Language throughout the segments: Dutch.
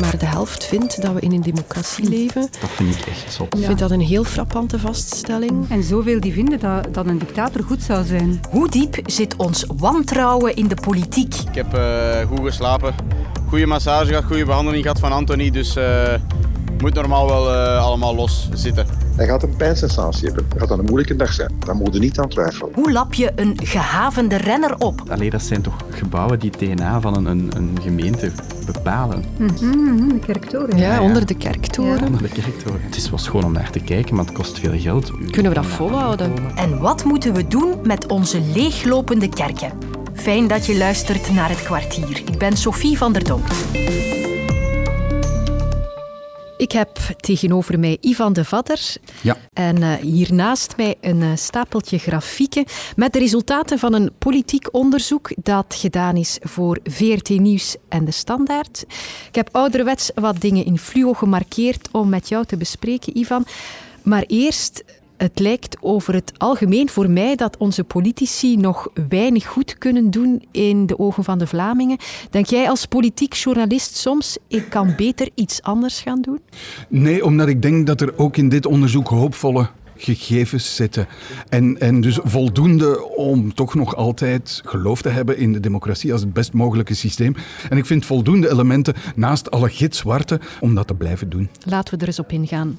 maar de helft vindt dat we in een democratie leven. Dat vind ik echt zot. Ik vind dat een heel frappante vaststelling. En zoveel die vinden dat, dat een dictator goed zou zijn. Hoe diep zit ons wantrouwen in de politiek? Ik heb uh, goed geslapen, goede massage gehad, goede behandeling gehad van Anthony, dus uh, moet normaal wel uh, allemaal los zitten. Hij gaat een pijnsensatie hebben. Dat gaat een moeilijke dag zijn. Daar moet je niet aan twijfelen. Hoe lap je een gehavende renner op? Allee, dat zijn toch gebouwen die het DNA van een, een, een gemeente bepalen. Mm -hmm, de kerktoren. Ja, ja, onder de kerktoren. Ja. Onder de kerktoren. Het is wel schoon om naar te kijken, maar het kost veel geld. Kunnen we dat volhouden? En wat moeten we doen met onze leeglopende kerken? Fijn dat je luistert naar het kwartier. Ik ben Sophie van der Donk. Ik heb tegenover mij Ivan de Vadder. Ja. En uh, hiernaast mij een uh, stapeltje grafieken met de resultaten van een politiek onderzoek dat gedaan is voor VRT Nieuws en De Standaard. Ik heb ouderwets wat dingen in fluo gemarkeerd om met jou te bespreken, Ivan. Maar eerst het lijkt over het algemeen voor mij dat onze politici nog weinig goed kunnen doen in de ogen van de Vlamingen. Denk jij als politiek journalist soms, ik kan beter iets anders gaan doen? Nee, omdat ik denk dat er ook in dit onderzoek hoopvolle gegevens zitten. En, en dus voldoende om toch nog altijd geloof te hebben in de democratie als het best mogelijke systeem. En ik vind voldoende elementen naast alle gitzwarte om dat te blijven doen. Laten we er eens op ingaan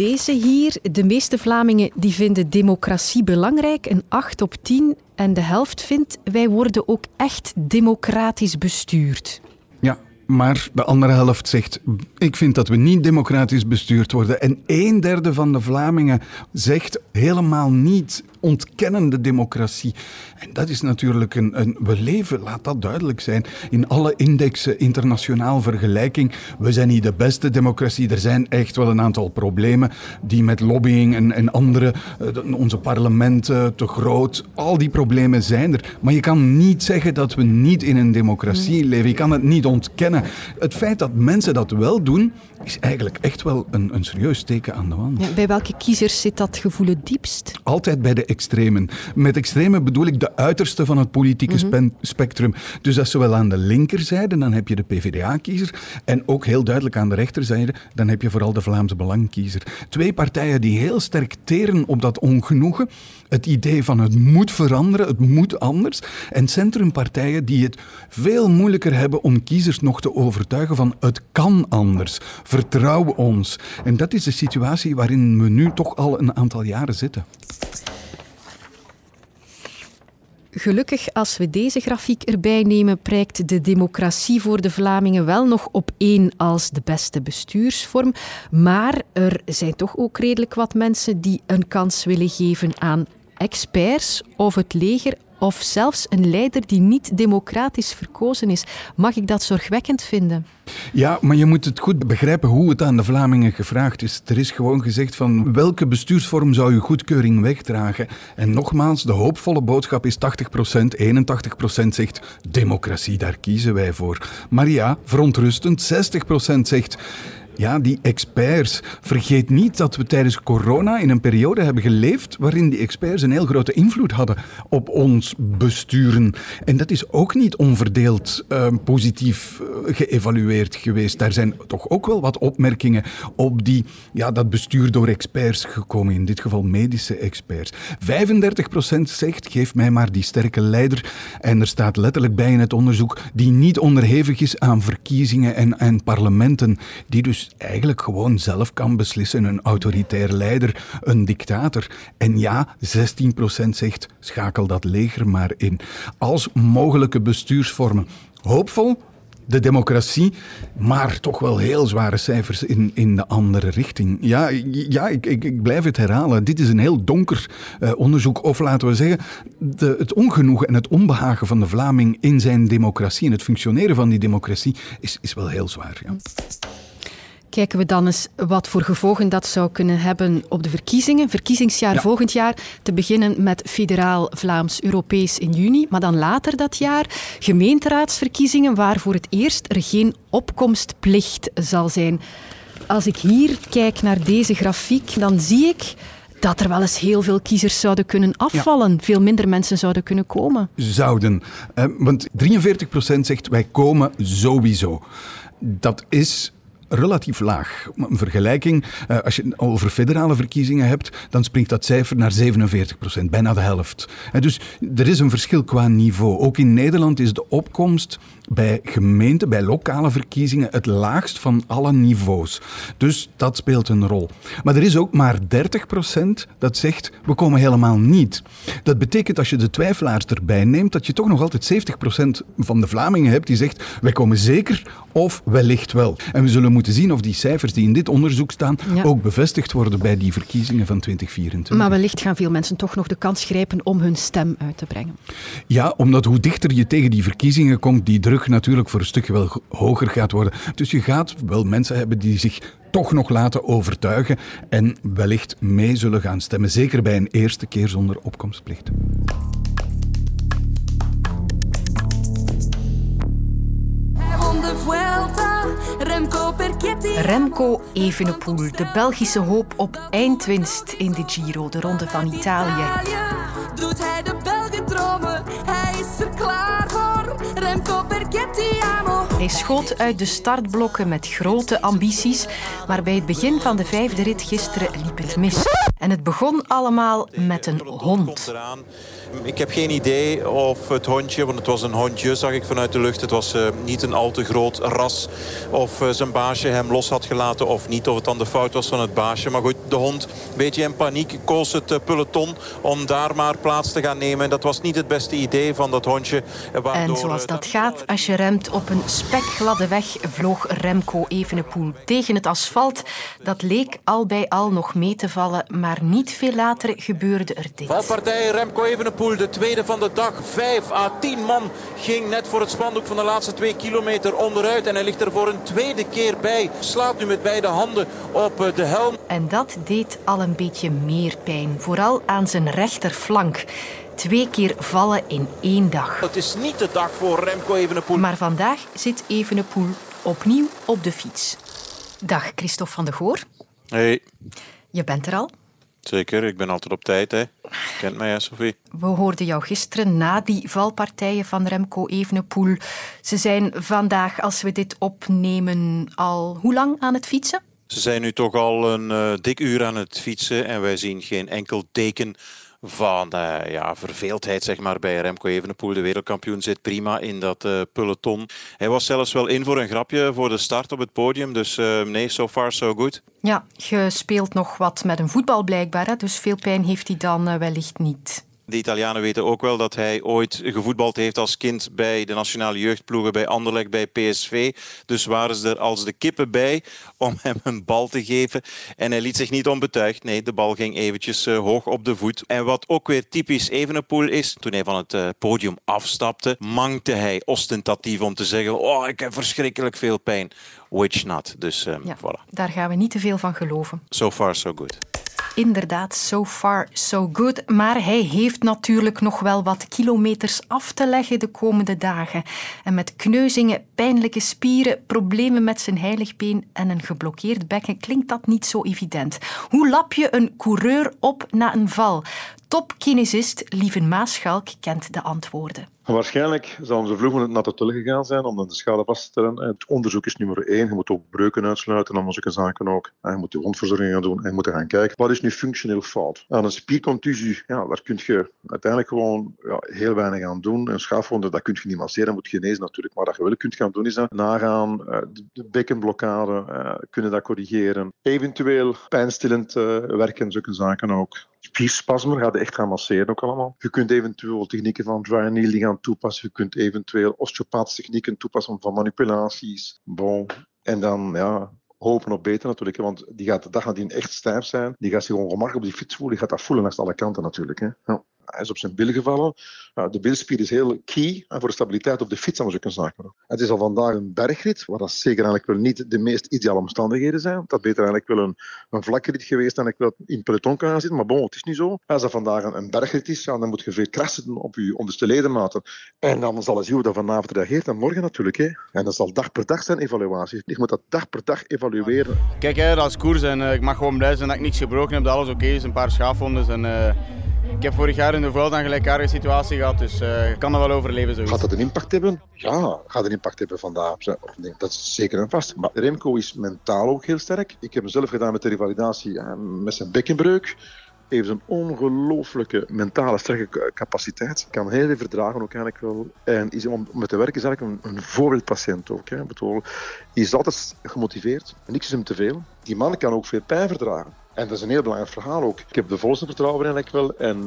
deze hier. De meeste Vlamingen die vinden democratie belangrijk, een 8 op 10. En de helft vindt wij worden ook echt democratisch bestuurd. Ja, maar de andere helft zegt, ik vind dat we niet democratisch bestuurd worden. En een derde van de Vlamingen zegt helemaal niet ontkennen de democratie. En dat is natuurlijk een, een, We leven, laat dat duidelijk zijn, in alle indexen, internationaal vergelijking. We zijn niet de beste democratie. Er zijn echt wel een aantal problemen die met lobbying en, en andere, onze parlementen te groot, al die problemen zijn er. Maar je kan niet zeggen dat we niet in een democratie leven. Je kan het niet ontkennen. Het feit dat mensen dat wel doen, is eigenlijk echt wel een, een serieus teken aan de wand. Ja, bij welke kiezers zit dat gevoel het diepst? Altijd bij de extremen. Met extremen bedoel ik de uiterste van het politieke mm -hmm. spectrum. Dus dat is zowel aan de linkerzijde, dan heb je de PvdA-kiezer, en ook heel duidelijk aan de rechterzijde, dan heb je vooral de Vlaamse Belangkiezer. Twee partijen die heel sterk teren op dat ongenoegen, het idee van het moet veranderen, het moet anders, en centrumpartijen die het veel moeilijker hebben om kiezers nog te overtuigen van het kan anders, vertrouw ons. En dat is de situatie waarin we nu toch al een aantal jaren zitten. Gelukkig, als we deze grafiek erbij nemen, prijkt de democratie voor de Vlamingen wel nog op één als de beste bestuursvorm. Maar er zijn toch ook redelijk wat mensen die een kans willen geven aan experts of het leger of zelfs een leider die niet democratisch verkozen is. Mag ik dat zorgwekkend vinden? Ja, maar je moet het goed begrijpen hoe het aan de Vlamingen gevraagd is. Er is gewoon gezegd van welke bestuursvorm zou je goedkeuring wegdragen? En nogmaals, de hoopvolle boodschap is 80%, 81% zegt democratie, daar kiezen wij voor. Maar ja, verontrustend, 60% zegt ja, die experts. Vergeet niet dat we tijdens corona in een periode hebben geleefd waarin die experts een heel grote invloed hadden op ons besturen. En dat is ook niet onverdeeld uh, positief uh, geëvalueerd geweest. Daar zijn toch ook wel wat opmerkingen op die, ja, dat bestuur door experts gekomen, in dit geval medische experts. 35% zegt, geef mij maar die sterke leider. En er staat letterlijk bij in het onderzoek, die niet onderhevig is aan verkiezingen en, en parlementen, die dus eigenlijk gewoon zelf kan beslissen. Een autoritair leider, een dictator. En ja, 16% zegt schakel dat leger maar in. Als mogelijke bestuursvormen. Hoopvol, de democratie, maar toch wel heel zware cijfers in, in de andere richting. Ja, ja ik, ik, blijf het herhalen. Dit is een heel donker uh, onderzoek. Of laten we zeggen, de, het ongenoegen en het onbehagen van de Vlaming in zijn democratie en het functioneren van die democratie is, is wel heel zwaar. Ja. Kijken we dan eens wat voor gevolgen dat zou kunnen hebben op de verkiezingen. Verkiezingsjaar ja. volgend jaar, te beginnen met federaal Vlaams-Europees in juni, maar dan later dat jaar gemeenteraadsverkiezingen waar voor het eerst er geen opkomstplicht zal zijn. Als ik hier kijk naar deze grafiek, dan zie ik dat er wel eens heel veel kiezers zouden kunnen afvallen. Veel minder mensen zouden kunnen komen. Zouden. Eh, want 43% zegt wij komen sowieso. Dat is relatief laag. Een vergelijking, eh, als je over federale verkiezingen hebt, dan springt dat cijfer naar 47 procent, bijna de helft. Dus er is een verschil qua niveau. Ook in Nederland is de opkomst bij gemeenten, bij lokale verkiezingen, het laagst van alle niveaus. Dus dat speelt een rol. Maar er is ook maar 30 procent dat zegt, we komen helemaal niet. Dat betekent, als je de twijfelaars erbij neemt, dat je toch nog altijd 70 procent van de Vlamingen hebt die zegt, wij komen zeker of wellicht wel. En we zullen moeten zien of die cijfers die in dit onderzoek staan ook bevestigd worden bij die verkiezingen van 2024. Maar wellicht gaan veel mensen toch nog de kans grijpen om hun stem uit te brengen. Ja, omdat hoe dichter je tegen die verkiezingen komt, die druk natuurlijk voor een stukje wel hoger gaat worden. Dus je gaat wel mensen hebben die zich toch nog laten overtuigen en wellicht mee zullen gaan stemmen. Zeker bij een eerste keer zonder opkomstplicht. Remco Evenepoel, de Belgische hoop op eindwinst in de Giro, de Ronde van Italië. Doet hij de Belgen dromen, hij is er klaar voor. Remco Hij schoot uit de startblokken met grote ambities, maar bij het begin van de vijfde rit gisteren liep het mis. En het begon allemaal met een hond. Ik heb geen idee of het hondje, want het was een hondje, zag ik vanuit de lucht. Het was uh, niet een al te groot ras. Of uh, zijn baasje hem los had gelaten of niet. Of het dan de fout was van het baasje. Maar goed, de hond, een beetje in paniek, koos het uh, peloton om daar maar plaats te gaan nemen. En dat was niet het beste idee van dat hondje. Waardoor, en zoals dat gaat, als je remt op een spekgladde weg, vloog Remco Evenepoel tegen het asfalt. Dat leek al bij al nog mee te vallen, maar niet veel later gebeurde er dit. Valpartij Remco Evenepoel de tweede van de dag. 5 à 10 man ging net voor het spandoek van de laatste twee kilometer onderuit. En hij ligt er voor een tweede keer bij. Slaat nu met beide handen op eh, de helm. En dat deed al een beetje meer pijn. Vooral aan zijn rechterflank. Twee keer vallen in één dag. Het is niet de dag voor Remco Evenepoel. Maar vandaag zit Evenepoel opnieuw op de fiets. Dag Christophe van de Goor. Hey. Je bent er al? Zeker, ik ben altijd op tijd. Hè. Kent mij, hè, Sophie? We hoorden jou gisteren na die valpartijen van Remco Evenepoel. Ze zijn vandaag, als we dit opnemen, al hoe lang aan het fietsen? Ze zijn nu toch al een uh, dik uur aan het fietsen en wij zien geen enkel teken van uh, ja, verveeldheid zeg maar, bij Remco Evenepoel. De wereldkampioen zit prima in dat uh, peloton. Hij was zelfs wel in voor een grapje voor de start op het podium. Dus uh, nee, so far so good. Ja, je speelt nog wat met een voetbal blijkbaar. Dus veel pijn heeft hij dan wellicht niet. De Italianen weten ook wel dat hij ooit gevoetbald heeft als kind bij de nationale jeugdploegen, bij Anderlecht, bij PSV. Dus waren ze er als de kippen bij om hem een bal te geven. En hij liet zich niet onbetuigd. Nee, de bal ging eventjes uh, hoog op de voet. En wat ook weer typisch Evenepoel is, toen hij van het uh, podium afstapte, mankte hij ostentatief om te zeggen, oh, ik heb verschrikkelijk veel pijn. Which not. Dus um, ja, voilà. Daar gaan we niet te veel van geloven. So far, so good. Inderdaad, so far so good. Maar hij heeft natuurlijk nog wel wat kilometers af te leggen de komende dagen. En met kneuzingen, pijnlijke spieren, problemen met zijn heiligbeen en een geblokkeerd bekken klinkt dat niet zo evident. Hoe lap je een coureur op na een val? Topkinesist Lieven Maaschalk kent de antwoorden. Waarschijnlijk zal ze vlug naar de tulle gegaan zijn om dan de schade vast te stellen. Het onderzoek is nummer één. Je moet ook breuken uitsluiten, dan zulke zaken ook. En je moet de wondverzorging gaan doen en je moet gaan kijken. Wat is nu functioneel fout? Aan een spiercontusie, ja, daar kun je uiteindelijk gewoon ja, heel weinig aan doen. Een schaafwonde, dat kun je niet masseren, moet genezen natuurlijk. Maar wat je wel kunt gaan doen, is dan nagaan, uh, de bekkenblokkade, uh, kunnen dat corrigeren. Eventueel pijnstillend uh, werken, zulke zaken ook spierspasmen gaat echt gaan masseren ook allemaal. Je kunt eventueel technieken van dry annealing gaan toepassen. Je kunt eventueel technieken toepassen van manipulaties. Bon. En dan ja, hopen op beter natuurlijk. Want die gaat de dag nadien echt stijf zijn. Die gaat zich ongemakkelijk op die fiets voelen. Die gaat dat voelen langs alle kanten natuurlijk. Hè. Ja. Hij is op zijn bil gevallen. de bilspier is heel key voor de stabiliteit op de fiets, aan zulke zaken. Het is al vandaag een bergrit, waar dat zeker eigenlijk wel niet de meest ideale omstandigheden zijn. Dat beter eigenlijk wel een, een vlakke geweest dan ik wel in peloton kan zitten. Maar bon, het is niet zo. Als dat vandaag een, een bergrit is, dan moet je veel krassen op je onderste ledematen. En dan zal het zien hoe dat vanavond reageert. En morgen natuurlijk. Hè. En dat zal dag per dag zijn evaluatie. Ik moet dat dag per dag evalueren. Kijk, hè, dat is koers en uh, ik mag gewoon blij zijn dat ik niks gebroken heb. Dat alles oké is. Een paar schaafwondes en... Uh, ik heb vorig jaar in de Vuelta een gelijkaardige situatie gehad, dus ik kan er wel overleven. Zoiets. Gaat dat een impact hebben? Ja, gaat een impact hebben vandaag. Of nee, dat is zeker en vast. Maar Remco is mentaal ook heel sterk. Ik heb mezelf gedaan met de revalidatie met zijn bekkenbreuk heeft een ongelooflijke mentale sterke capaciteit. Kan heel veel verdragen ook eigenlijk wel. En is, om met te werken is eigenlijk een, een voorbeeldpatiënt ook. Hè. Is altijd gemotiveerd. Niks is hem te veel. Die man kan ook veel pijn verdragen. En dat is een heel belangrijk verhaal ook. Ik heb de volste vertrouwen in eigenlijk wel. En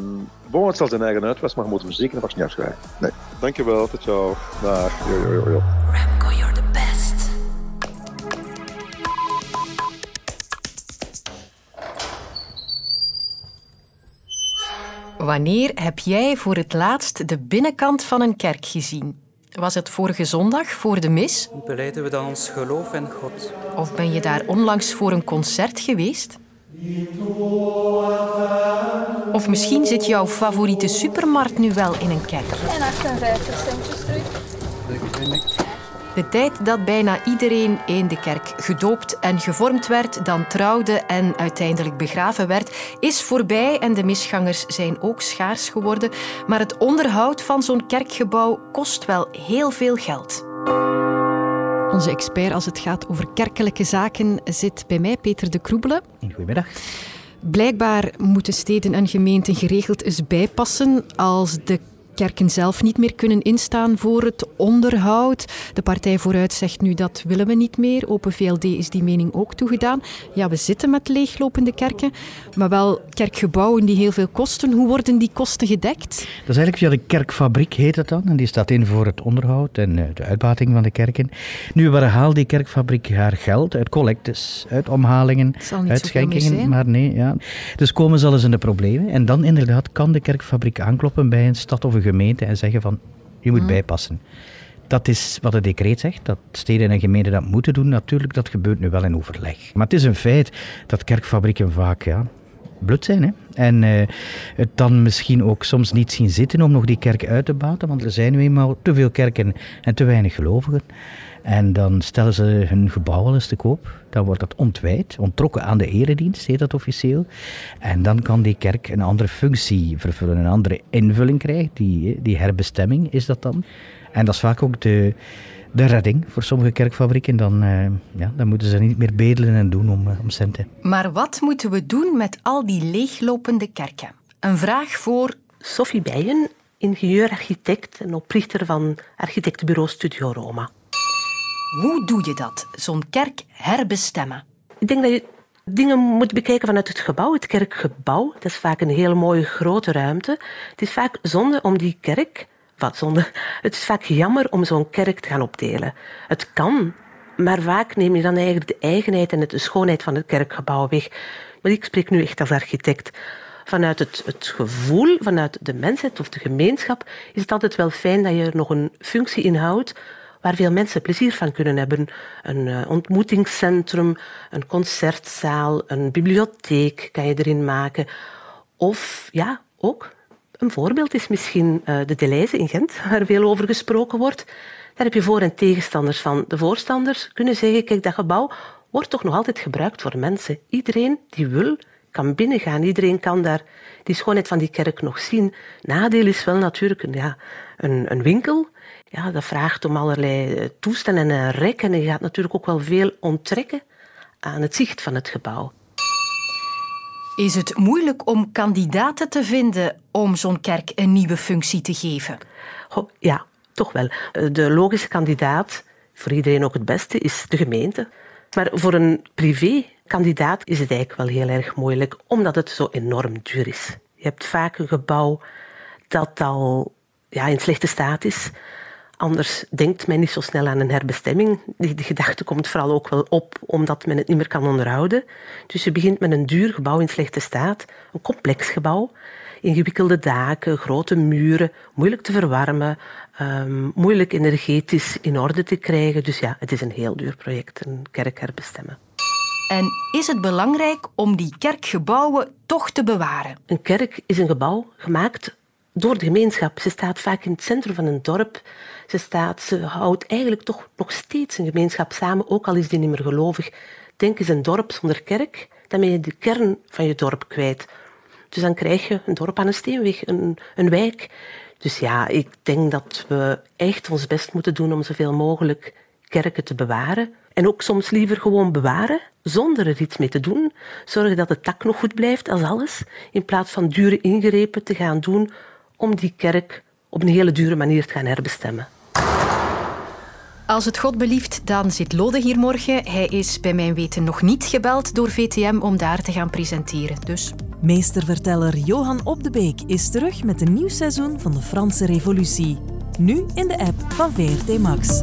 bon, het zal zijn eigen uitwas, maar je moet hem zeker nog niet afschrijven. Nee. Dankjewel, tot jou. Dag. Jo, jo, jo. Remco, you're the best. Wanneer heb jij voor het laatst de binnenkant van een kerk gezien? Was het vorige zondag voor de mis? Beleiden we dan ons geloof in God? Of ben je daar onlangs voor een concert geweest? Of misschien zit jouw favoriete supermarkt nu wel in een kerk. En 58 centjes terug. De tijd dat bijna iedereen in de kerk gedoopt en gevormd werd, dan trouwde en uiteindelijk begraven werd, is voorbij en de misgangers zijn ook schaars geworden. Maar het onderhoud van zo'n kerkgebouw kost wel heel veel geld. Onze expert als het gaat over kerkelijke zaken zit bij mij, Peter de Kroebelen. Goedemiddag. Blijkbaar moeten steden en gemeenten geregeld eens bijpassen als de kerken zelf niet meer kunnen instaan voor het onderhoud. De Partij Vooruit zegt nu dat willen we niet meer. Open VLD is die mening ook toegedaan. Ja, we zitten met leeglopende kerken, maar wel kerkgebouwen die heel veel kosten. Hoe worden die kosten gedekt? Dat is eigenlijk via de kerkfabriek heet het dan. En die staat in voor het onderhoud en eh, de uitbating van de kerken. Nu, waar haalt die kerkfabriek haar geld? Uit collectes, uit omhalingen, uit schenkingen. Maar nee, ja. Dus komen ze al eens in de problemen. En dan inderdaad kan de kerkfabriek aankloppen bij een stad of een gemeente en zeggen van je moet mhm. bijpassen. Dat is wat het decreet zegt, dat steden en gemeenten dat moeten doen. Natuurlijk, dat gebeurt nu wel in overleg. Maar het is een feit dat kerkfabrieken vaak ja, blut zijn. Hè? En uh, het dan misschien ook soms niet zien zitten om nog die kerk uit te baten, want er zijn nu eenmaal te veel kerken en te weinig gelovigen. En dan stellen ze hun gebouw eens te koop. Dan wordt dat ontwijd, onttrokken aan de eredienst, heet dat officieel. En dan kan die kerk een andere functie vervullen, een andere invulling krijgen. Die, die herbestemming is dat dan. En dat is vaak ook de, de redding voor sommige kerkfabrieken. Dan, uh, ja, dan moeten ze niet meer bedelen en doen om, uh, om centen. Maar wat moeten we doen met al die leeglopende kerken? Een vraag voor Sophie Bijen, ingenieur-architect en oprichter van architectenbureau Studio Roma. Hoe doe je dat, zo'n kerk herbestemmen? Ik denk dat je dingen moet bekijken vanuit het gebouw, het kerkgebouw. Dat is vaak een hele mooie grote ruimte. Het is vaak zonde om die kerk... Wat zonde? Het is vaak jammer om zo'n kerk te gaan opdelen. Het kan, maar vaak neem je dan eigenlijk de eigenheid en de schoonheid van het kerkgebouw weg. Maar ik spreek nu echt als architect. Vanuit het, het gevoel, vanuit de mensheid of de gemeenschap, is het altijd wel fijn dat je er nog een functie inhoudt waar veel mensen plezier van kunnen hebben. Een uh, ontmoetingscentrum, een concertzaal, een bibliotheek kan je erin maken. Of ja, ook een voorbeeld is misschien uh, de Deleuze in Gent, waar veel over gesproken wordt. Daar heb je voor- en tegenstanders van. De voorstanders kunnen zeggen, kijk, dat gebouw wordt toch nog altijd gebruikt voor mensen. Iedereen die wil, kan binnengaan. Iedereen kan daar die schoonheid van die kerk nog zien. Nadeel is wel natuurlijk een, ja, een, een winkel ja, dat vraagt om allerlei eh, toestanden en rekken. En je gaat natuurlijk ook wel veel onttrekken aan het zicht van het gebouw. Is het moeilijk om kandidaten te vinden om zo'n kerk een nieuwe functie te geven? ja, toch wel. Eh, de logische kandidaat, voor iedereen ook het beste, is de gemeente. Maar voor een privé-kandidaat is het eigenlijk wel heel erg moeilijk, omdat het zo enorm duur is. Je hebt vaak een gebouw dat al ja, in slechte staat is. Anders denkt men niet zo snel aan een herbestemming. Die, die, gedachte komt vooral ook wel op omdat men het niet meer kan onderhouden. Dus je begint met een duur gebouw in slechte staat, een complex gebouw. ingewikkelde daken, grote muren, moeilijk te verwarmen, um, moeilijk energetisch in orde te krijgen. Dus ja, het is een heel duur project, een kerk herbestemmen. En is het belangrijk om die kerkgebouwen toch te bewaren? Een kerk is een gebouw gemaakt door de gemeenschap. Ze staat vaak in het centrum van een dorp. Ze, staat, ze houdt eigenlijk toch nog steeds een gemeenschap samen, ook al is die niet meer gelovig. Denk eens een dorp zonder kerk, dan ben je de kern van je dorp kwijt. Dus dan krijg je een dorp aan een steenweg, een, een wijk. Dus ja, ik denk dat we echt ons best moeten doen om zoveel mogelijk kerken te bewaren. En ook soms liever gewoon bewaren, zonder er iets mee te doen. Zorgen dat het tak nog goed blijft als alles, in plaats van dure ingrepen te gaan doen om die kerk op een hele dure manier te gaan herbestemmen. Als het God belieft, dan zit Lode hier morgen. Hij is bij mijn weten nog niet gebeld door VTM om daar te gaan presenteren. Dus... Meesterverteller Johan Op de Beek is terug met een nieuw seizoen van de Franse Revolutie. Nu in de app van VRT Max.